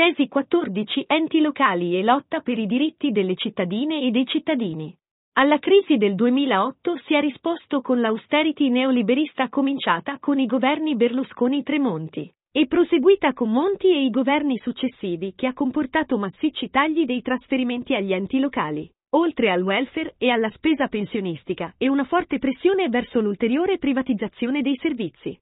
Tesi 14 enti locali e lotta per i diritti delle cittadine e dei cittadini. Alla crisi del 2008 si è risposto con l'austerity neoliberista cominciata con i governi Berlusconi-Tremonti e proseguita con Monti e i governi successivi che ha comportato massicci tagli dei trasferimenti agli enti locali, oltre al welfare e alla spesa pensionistica e una forte pressione verso l'ulteriore privatizzazione dei servizi.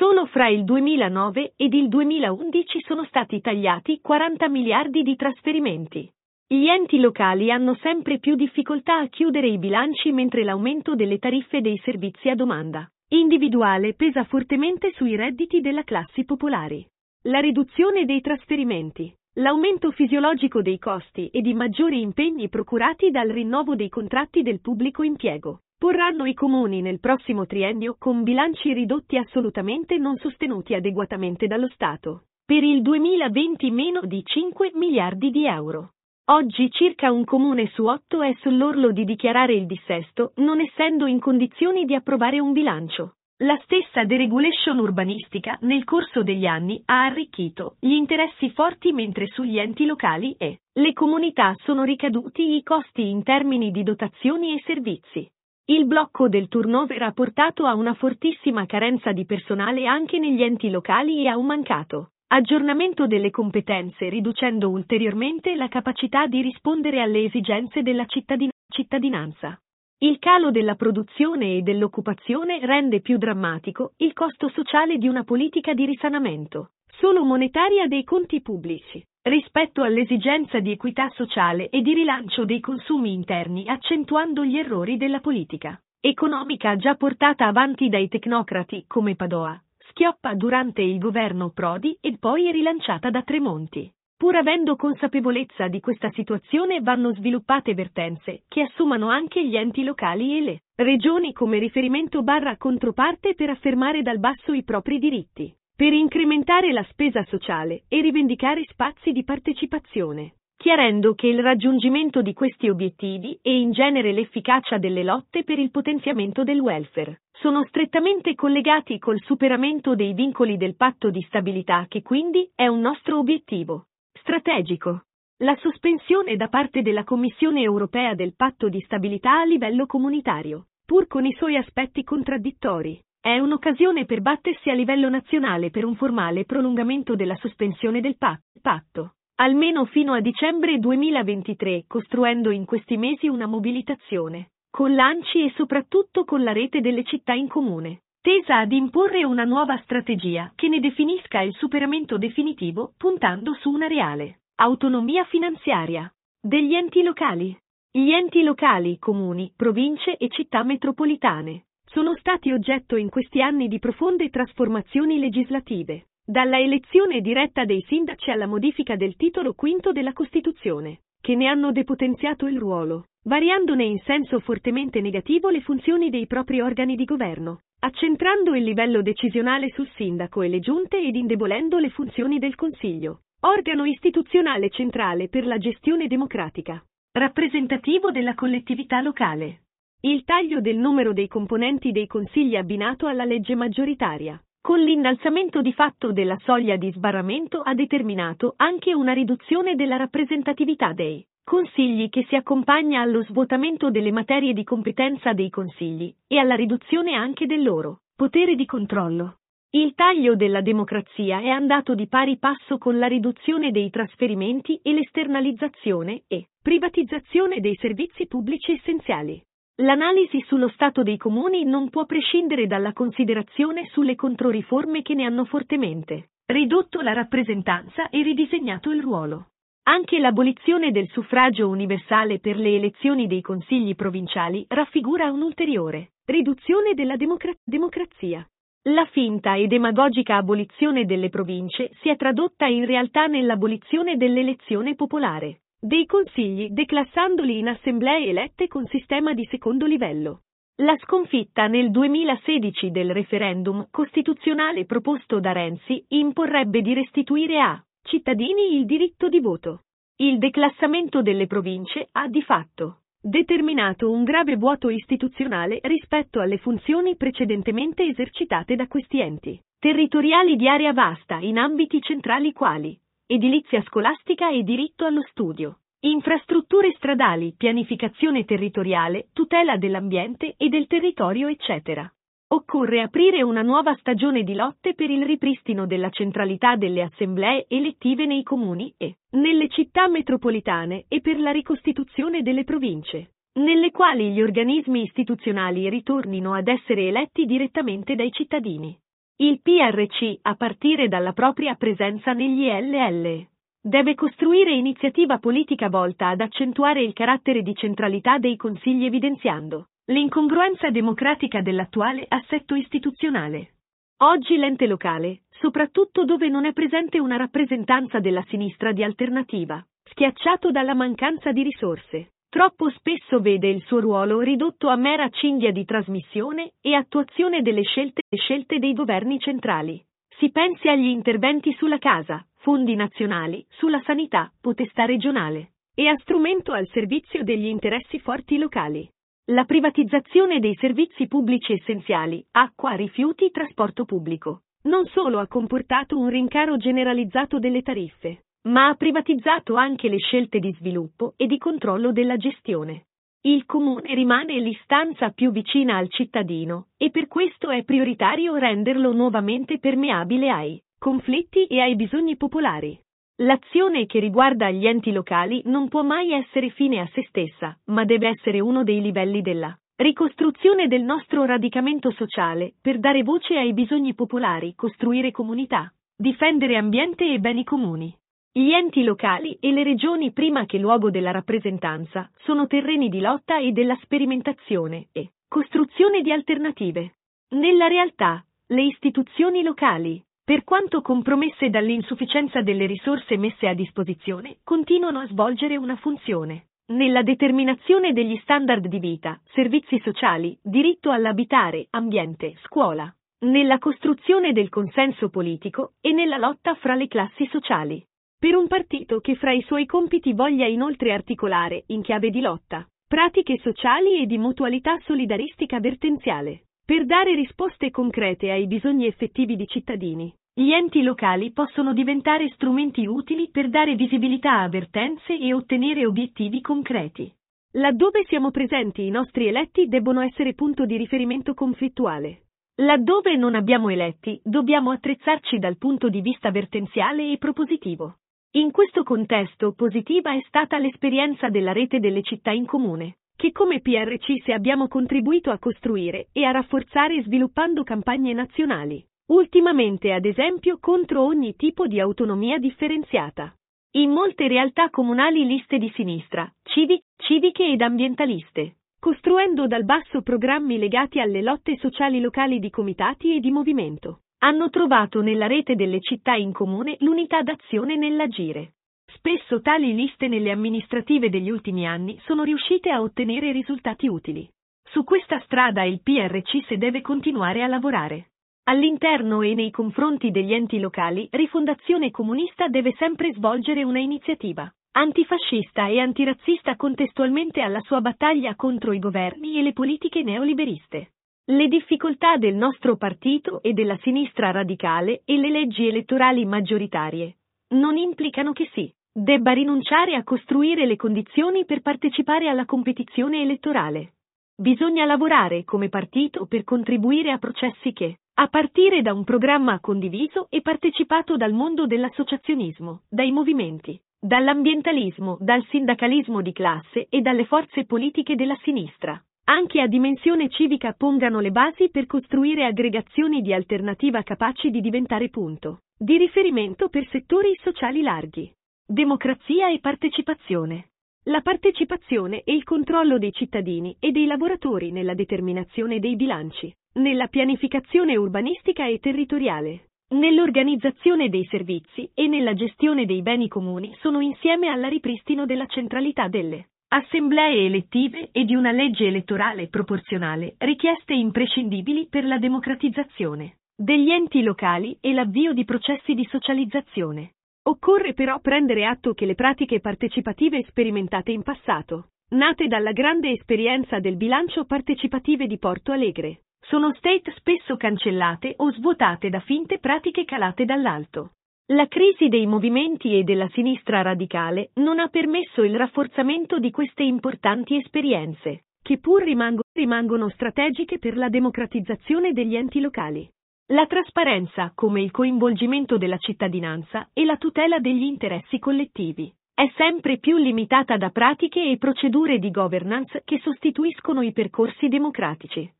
Solo fra il 2009 ed il 2011 sono stati tagliati 40 miliardi di trasferimenti. Gli enti locali hanno sempre più difficoltà a chiudere i bilanci mentre l'aumento delle tariffe dei servizi a domanda individuale pesa fortemente sui redditi della classi popolari. La riduzione dei trasferimenti, l'aumento fisiologico dei costi ed i maggiori impegni procurati dal rinnovo dei contratti del pubblico impiego porranno i comuni nel prossimo triennio con bilanci ridotti assolutamente non sostenuti adeguatamente dallo Stato. Per il 2020 meno di 5 miliardi di euro. Oggi circa un comune su otto è sull'orlo di dichiarare il dissesto, non essendo in condizioni di approvare un bilancio. La stessa deregulation urbanistica nel corso degli anni ha arricchito gli interessi forti mentre sugli enti locali e le comunità sono ricaduti i costi in termini di dotazioni e servizi. Il blocco del turnover ha portato a una fortissima carenza di personale anche negli enti locali e a un mancato Aggiornamento delle competenze riducendo ulteriormente la capacità di rispondere alle esigenze della cittadin- cittadinanza. Il calo della produzione e dell'occupazione rende più drammatico il costo sociale di una politica di risanamento, solo monetaria dei conti pubblici, rispetto all'esigenza di equità sociale e di rilancio dei consumi interni accentuando gli errori della politica economica già portata avanti dai tecnocrati come Padoa, schioppa durante il governo Prodi e poi rilanciata da Tremonti. Pur avendo consapevolezza di questa situazione vanno sviluppate vertenze che assumano anche gli enti locali e le regioni come riferimento barra controparte per affermare dal basso i propri diritti, per incrementare la spesa sociale e rivendicare spazi di partecipazione chiarendo che il raggiungimento di questi obiettivi e in genere l'efficacia delle lotte per il potenziamento del welfare. Sono strettamente collegati col superamento dei vincoli del patto di stabilità che quindi è un nostro obiettivo. Strategico. La sospensione da parte della Commissione europea del patto di stabilità a livello comunitario, pur con i suoi aspetti contraddittori, è un'occasione per battersi a livello nazionale per un formale prolungamento della sospensione del patto almeno fino a dicembre 2023, costruendo in questi mesi una mobilitazione, con l'ANCI e soprattutto con la rete delle città in comune, tesa ad imporre una nuova strategia che ne definisca il superamento definitivo, puntando su una reale autonomia finanziaria degli enti locali. Gli enti locali, comuni, province e città metropolitane sono stati oggetto in questi anni di profonde trasformazioni legislative dalla elezione diretta dei sindaci alla modifica del titolo quinto della Costituzione, che ne hanno depotenziato il ruolo, variandone in senso fortemente negativo le funzioni dei propri organi di governo, accentrando il livello decisionale sul sindaco e le giunte ed indebolendo le funzioni del Consiglio, organo istituzionale centrale per la gestione democratica, rappresentativo della collettività locale. Il taglio del numero dei componenti dei consigli abbinato alla legge maggioritaria, con l'innalzamento di fatto della soglia di sbarramento ha determinato anche una riduzione della rappresentatività dei consigli che si accompagna allo svuotamento delle materie di competenza dei consigli e alla riduzione anche del loro potere di controllo. Il taglio della democrazia è andato di pari passo con la riduzione dei trasferimenti e l'esternalizzazione e privatizzazione dei servizi pubblici essenziali. L'analisi sullo stato dei comuni non può prescindere dalla considerazione sulle controriforme che ne hanno fortemente ridotto la rappresentanza e ridisegnato il ruolo. Anche l'abolizione del suffragio universale per le elezioni dei consigli provinciali raffigura un'ulteriore riduzione della democra- democrazia. La finta e demagogica abolizione delle province si è tradotta in realtà nell'abolizione dell'elezione popolare dei consigli declassandoli in assemblee elette con sistema di secondo livello. La sconfitta nel 2016 del referendum costituzionale proposto da Renzi imporrebbe di restituire a cittadini il diritto di voto. Il declassamento delle province ha di fatto determinato un grave vuoto istituzionale rispetto alle funzioni precedentemente esercitate da questi enti territoriali di area vasta in ambiti centrali quali edilizia scolastica e diritto allo studio, infrastrutture stradali, pianificazione territoriale, tutela dell'ambiente e del territorio, eccetera. Occorre aprire una nuova stagione di lotte per il ripristino della centralità delle assemblee elettive nei comuni e nelle città metropolitane e per la ricostituzione delle province, nelle quali gli organismi istituzionali ritornino ad essere eletti direttamente dai cittadini. Il PRC, a partire dalla propria presenza negli LL, deve costruire iniziativa politica volta ad accentuare il carattere di centralità dei consigli evidenziando L'incongruenza democratica dell'attuale assetto istituzionale. Oggi l'ente locale, soprattutto dove non è presente una rappresentanza della sinistra di alternativa, schiacciato dalla mancanza di risorse, troppo spesso vede il suo ruolo ridotto a mera cinghia di trasmissione e attuazione delle scelte, scelte dei governi centrali. Si pensi agli interventi sulla casa, fondi nazionali, sulla sanità, potestà regionale, e a strumento al servizio degli interessi forti locali. La privatizzazione dei servizi pubblici essenziali, acqua, rifiuti, trasporto pubblico, non solo ha comportato un rincaro generalizzato delle tariffe, ma ha privatizzato anche le scelte di sviluppo e di controllo della gestione. Il comune rimane l'istanza più vicina al cittadino e per questo è prioritario renderlo nuovamente permeabile ai conflitti e ai bisogni popolari. L'azione che riguarda gli enti locali non può mai essere fine a se stessa, ma deve essere uno dei livelli della ricostruzione del nostro radicamento sociale per dare voce ai bisogni popolari, costruire comunità, difendere ambiente e beni comuni. Gli enti locali e le regioni prima che luogo della rappresentanza sono terreni di lotta e della sperimentazione e costruzione di alternative. Nella realtà, le istituzioni locali, per quanto compromesse dall'insufficienza delle risorse messe a disposizione, continuano a svolgere una funzione. Nella determinazione degli standard di vita, servizi sociali, diritto all'abitare, ambiente, scuola, nella costruzione del consenso politico e nella lotta fra le classi sociali. Per un partito che fra i suoi compiti voglia inoltre articolare, in chiave di lotta, pratiche sociali e di mutualità solidaristica vertenziale, per dare risposte concrete ai bisogni effettivi di cittadini, gli enti locali possono diventare strumenti utili per dare visibilità a avvertenze e ottenere obiettivi concreti. Laddove siamo presenti i nostri eletti debbono essere punto di riferimento conflittuale. Laddove non abbiamo eletti, dobbiamo attrezzarci dal punto di vista vertenziale e propositivo. In questo contesto positiva è stata l'esperienza della rete delle città in comune, che come PRC se abbiamo contribuito a costruire e a rafforzare sviluppando campagne nazionali ultimamente ad esempio contro ogni tipo di autonomia differenziata. In molte realtà comunali liste di sinistra, civi, civiche ed ambientaliste, costruendo dal basso programmi legati alle lotte sociali locali di comitati e di movimento, hanno trovato nella rete delle città in comune l'unità d'azione nell'agire. Spesso tali liste nelle amministrative degli ultimi anni sono riuscite a ottenere risultati utili. Su questa strada il PRC se deve continuare a lavorare. All'interno e nei confronti degli enti locali, Rifondazione Comunista deve sempre svolgere una iniziativa antifascista e antirazzista contestualmente alla sua battaglia contro i governi e le politiche neoliberiste. Le difficoltà del nostro partito e della sinistra radicale e le leggi elettorali maggioritarie non implicano che si debba rinunciare a costruire le condizioni per partecipare alla competizione elettorale. Bisogna lavorare come partito per contribuire a processi che a partire da un programma condiviso e partecipato dal mondo dell'associazionismo, dai movimenti, dall'ambientalismo, dal sindacalismo di classe e dalle forze politiche della sinistra. Anche a dimensione civica pongano le basi per costruire aggregazioni di alternativa capaci di diventare punto di riferimento per settori sociali larghi. Democrazia e partecipazione. La partecipazione e il controllo dei cittadini e dei lavoratori nella determinazione dei bilanci, nella pianificazione urbanistica e territoriale, nell'organizzazione dei servizi e nella gestione dei beni comuni sono insieme alla ripristino della centralità delle assemblee elettive e di una legge elettorale proporzionale richieste imprescindibili per la democratizzazione degli enti locali e l'avvio di processi di socializzazione. Occorre però prendere atto che le pratiche partecipative sperimentate in passato, nate dalla grande esperienza del bilancio partecipative di Porto Alegre, sono state spesso cancellate o svuotate da finte pratiche calate dall'alto. La crisi dei movimenti e della sinistra radicale non ha permesso il rafforzamento di queste importanti esperienze, che pur rimango, rimangono strategiche per la democratizzazione degli enti locali. La trasparenza, come il coinvolgimento della cittadinanza e la tutela degli interessi collettivi, è sempre più limitata da pratiche e procedure di governance che sostituiscono i percorsi democratici.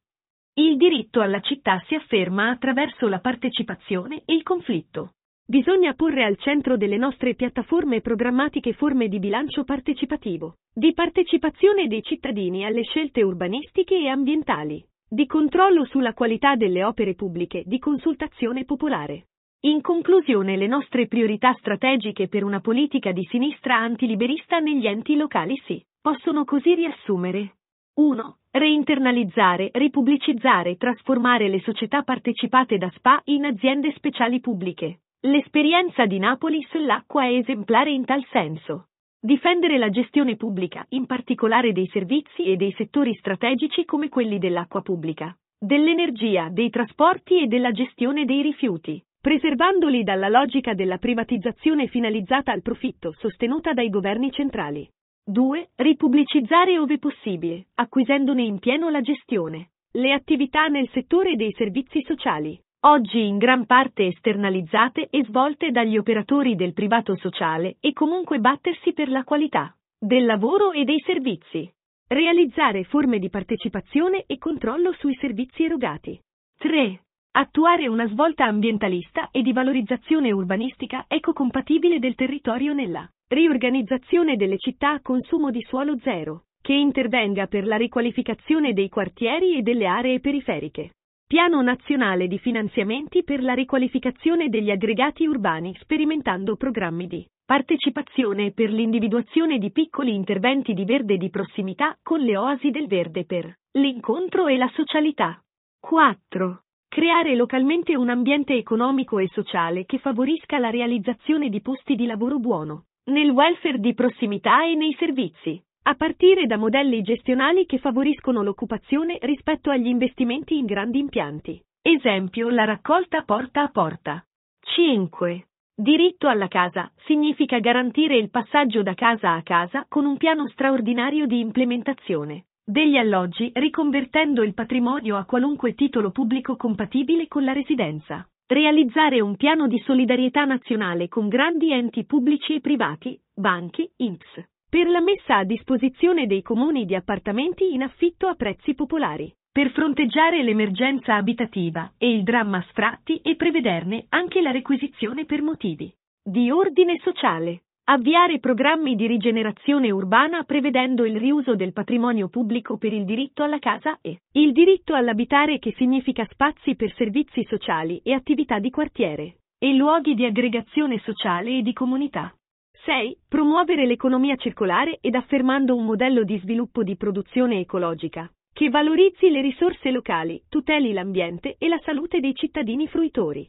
Il diritto alla città si afferma attraverso la partecipazione e il conflitto. Bisogna porre al centro delle nostre piattaforme programmatiche forme di bilancio partecipativo, di partecipazione dei cittadini alle scelte urbanistiche e ambientali, di controllo sulla qualità delle opere pubbliche, di consultazione popolare. In conclusione, le nostre priorità strategiche per una politica di sinistra antiliberista negli enti locali si possono così riassumere. 1. Reinternalizzare, ripubblicizzare, trasformare le società partecipate da SPA in aziende speciali pubbliche. L'esperienza di Napoli sull'acqua è esemplare in tal senso. Difendere la gestione pubblica, in particolare dei servizi e dei settori strategici come quelli dell'acqua pubblica, dell'energia, dei trasporti e della gestione dei rifiuti, preservandoli dalla logica della privatizzazione finalizzata al profitto sostenuta dai governi centrali. 2. Ripubblicizzare ove possibile, acquisendone in pieno la gestione, le attività nel settore dei servizi sociali, oggi in gran parte esternalizzate e svolte dagli operatori del privato sociale e comunque battersi per la qualità del lavoro e dei servizi. Realizzare forme di partecipazione e controllo sui servizi erogati. 3. Attuare una svolta ambientalista e di valorizzazione urbanistica ecocompatibile del territorio nella riorganizzazione delle città a consumo di suolo zero, che intervenga per la riqualificazione dei quartieri e delle aree periferiche. Piano nazionale di finanziamenti per la riqualificazione degli aggregati urbani sperimentando programmi di partecipazione per l'individuazione di piccoli interventi di verde di prossimità con le oasi del verde per l'incontro e la socialità. 4. Creare localmente un ambiente economico e sociale che favorisca la realizzazione di posti di lavoro buono, nel welfare di prossimità e nei servizi a partire da modelli gestionali che favoriscono l'occupazione rispetto agli investimenti in grandi impianti. Esempio la raccolta porta a porta. 5. Diritto alla casa significa garantire il passaggio da casa a casa con un piano straordinario di implementazione degli alloggi riconvertendo il patrimonio a qualunque titolo pubblico compatibile con la residenza. Realizzare un piano di solidarietà nazionale con grandi enti pubblici e privati, banchi, INPS, per la messa a disposizione dei comuni di appartamenti in affitto a prezzi popolari, per fronteggiare l'emergenza abitativa e il dramma sfratti e prevederne anche la requisizione per motivi di ordine sociale. Avviare programmi di rigenerazione urbana prevedendo il riuso del patrimonio pubblico per il diritto alla casa e il diritto all'abitare che significa spazi per servizi sociali e attività di quartiere e luoghi di aggregazione sociale e di comunità. 6. Promuovere l'economia circolare ed affermando un modello di sviluppo di produzione ecologica, che valorizzi le risorse locali, tuteli l'ambiente e la salute dei cittadini fruitori.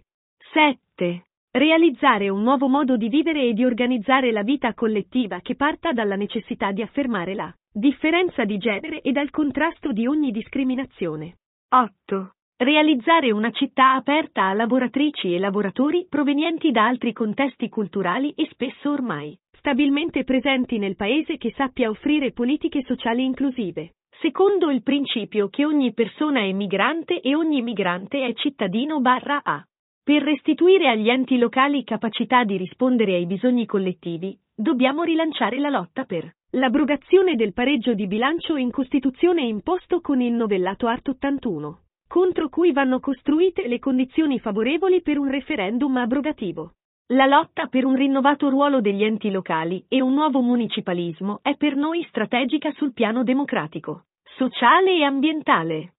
7. Realizzare un nuovo modo di vivere e di organizzare la vita collettiva che parta dalla necessità di affermare la differenza di genere e dal contrasto di ogni discriminazione. 8. Realizzare una città aperta a lavoratrici e lavoratori provenienti da altri contesti culturali e spesso ormai stabilmente presenti nel paese che sappia offrire politiche sociali inclusive, secondo il principio che ogni persona è migrante e ogni migrante è cittadino barra A. Per restituire agli enti locali capacità di rispondere ai bisogni collettivi, dobbiamo rilanciare la lotta per l'abrogazione del pareggio di bilancio in Costituzione imposto con il novellato Art 81 contro cui vanno costruite le condizioni favorevoli per un referendum abrogativo. La lotta per un rinnovato ruolo degli enti locali e un nuovo municipalismo è per noi strategica sul piano democratico, sociale e ambientale.